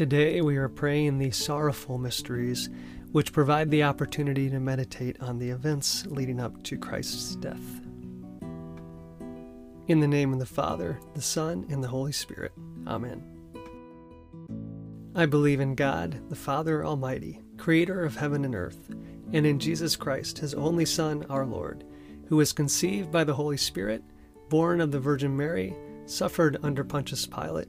Today we are praying the sorrowful mysteries, which provide the opportunity to meditate on the events leading up to Christ's death. In the name of the Father, the Son, and the Holy Spirit. Amen. I believe in God, the Father Almighty, creator of heaven and earth, and in Jesus Christ, his only Son, our Lord, who was conceived by the Holy Spirit, born of the Virgin Mary, suffered under Pontius Pilate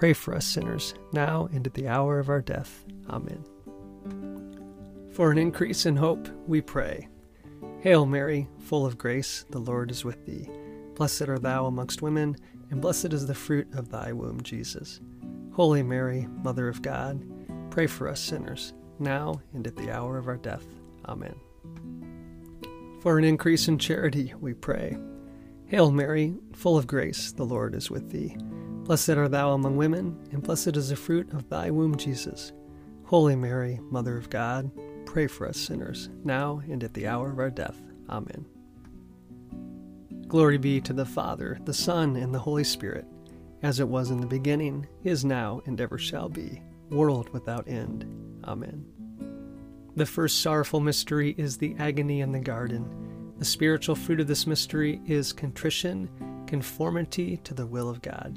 pray for us sinners, now and at the hour of our death. Amen. For an increase in hope, we pray. Hail Mary, full of grace, the Lord is with thee. Blessed art thou amongst women, and blessed is the fruit of thy womb, Jesus. Holy Mary, Mother of God, pray for us sinners, now and at the hour of our death. Amen. For an increase in charity, we pray. Hail Mary, full of grace, the Lord is with thee. Blessed art thou among women, and blessed is the fruit of thy womb, Jesus. Holy Mary, Mother of God, pray for us sinners, now and at the hour of our death. Amen. Glory be to the Father, the Son, and the Holy Spirit, as it was in the beginning, is now, and ever shall be, world without end. Amen. The first sorrowful mystery is the agony in the garden. The spiritual fruit of this mystery is contrition, conformity to the will of God.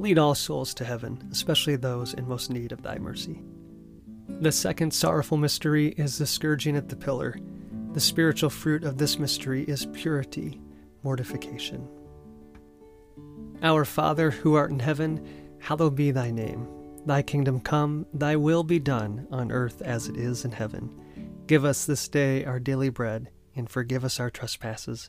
lead all souls to heaven, especially those in most need of thy mercy. The second sorrowful mystery is the scourging at the pillar. The spiritual fruit of this mystery is purity, mortification. Our Father, who art in heaven, hallowed be thy name. Thy kingdom come, thy will be done, on earth as it is in heaven. Give us this day our daily bread, and forgive us our trespasses,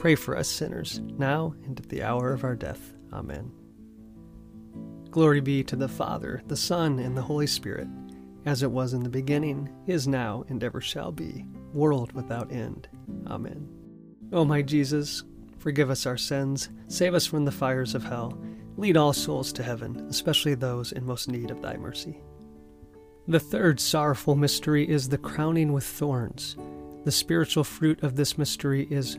pray for us sinners, now and at the hour of our death. Amen. Glory be to the Father, the Son, and the Holy Spirit as it was in the beginning, is now, and ever shall be, world without end. Amen. O my Jesus, forgive us our sins, save us from the fires of hell, lead all souls to heaven, especially those in most need of thy mercy. The third sorrowful mystery is the crowning with thorns. The spiritual fruit of this mystery is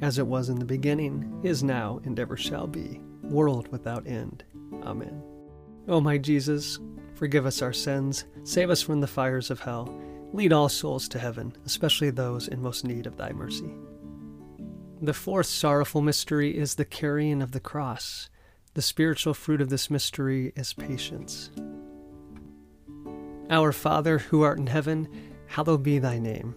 as it was in the beginning, is now, and ever shall be, world without end. Amen. O my Jesus, forgive us our sins, save us from the fires of hell, lead all souls to heaven, especially those in most need of thy mercy. The fourth sorrowful mystery is the carrying of the cross. The spiritual fruit of this mystery is patience. Our Father, who art in heaven, hallowed be thy name.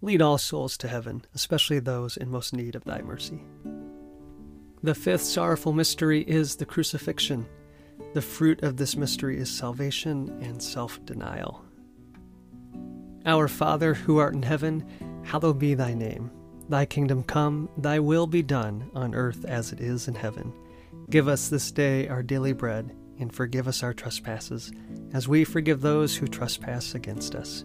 lead all souls to heaven, especially those in most need of thy mercy. The fifth sorrowful mystery is the crucifixion. The fruit of this mystery is salvation and self denial. Our Father, who art in heaven, hallowed be thy name. Thy kingdom come, thy will be done, on earth as it is in heaven. Give us this day our daily bread, and forgive us our trespasses, as we forgive those who trespass against us.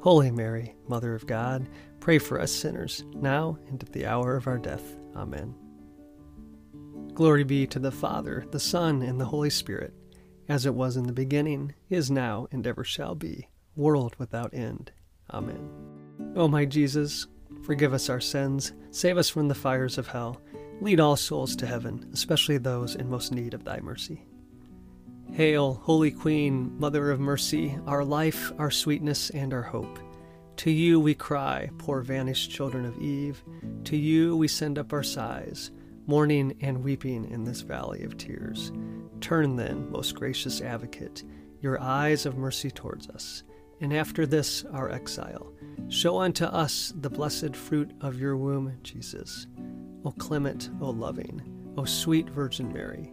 Holy Mary, Mother of God, pray for us sinners, now and at the hour of our death. Amen. Glory be to the Father, the Son, and the Holy Spirit as it was in the beginning, is now, and ever shall be, world without end. Amen. O my Jesus, forgive us our sins, save us from the fires of hell, lead all souls to heaven, especially those in most need of thy mercy. Hail, Holy Queen, Mother of Mercy, our life, our sweetness, and our hope. To you we cry, poor vanished children of Eve. To you we send up our sighs, mourning and weeping in this valley of tears. Turn then, most gracious advocate, your eyes of mercy towards us, and after this our exile, show unto us the blessed fruit of your womb, Jesus. O clement, O loving, O sweet Virgin Mary,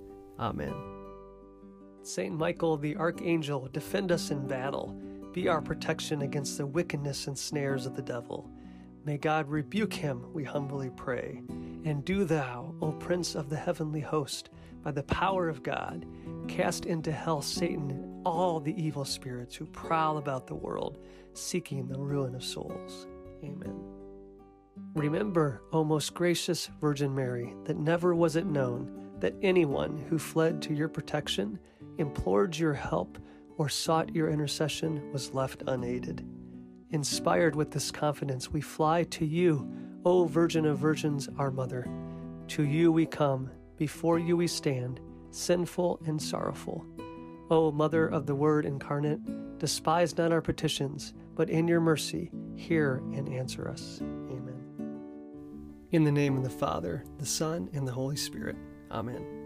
Amen. Saint Michael the Archangel, defend us in battle. Be our protection against the wickedness and snares of the devil. May God rebuke him, we humbly pray. And do thou, O Prince of the heavenly host, by the power of God, cast into hell Satan and all the evil spirits who prowl about the world, seeking the ruin of souls. Amen. Remember, O most gracious Virgin Mary, that never was it known that anyone who fled to your protection, implored your help, or sought your intercession was left unaided. Inspired with this confidence, we fly to you, O Virgin of Virgins, our Mother. To you we come, before you we stand, sinful and sorrowful. O Mother of the Word incarnate, despise not our petitions, but in your mercy hear and answer us. Amen. In the name of the Father, the Son, and the Holy Spirit. Amen.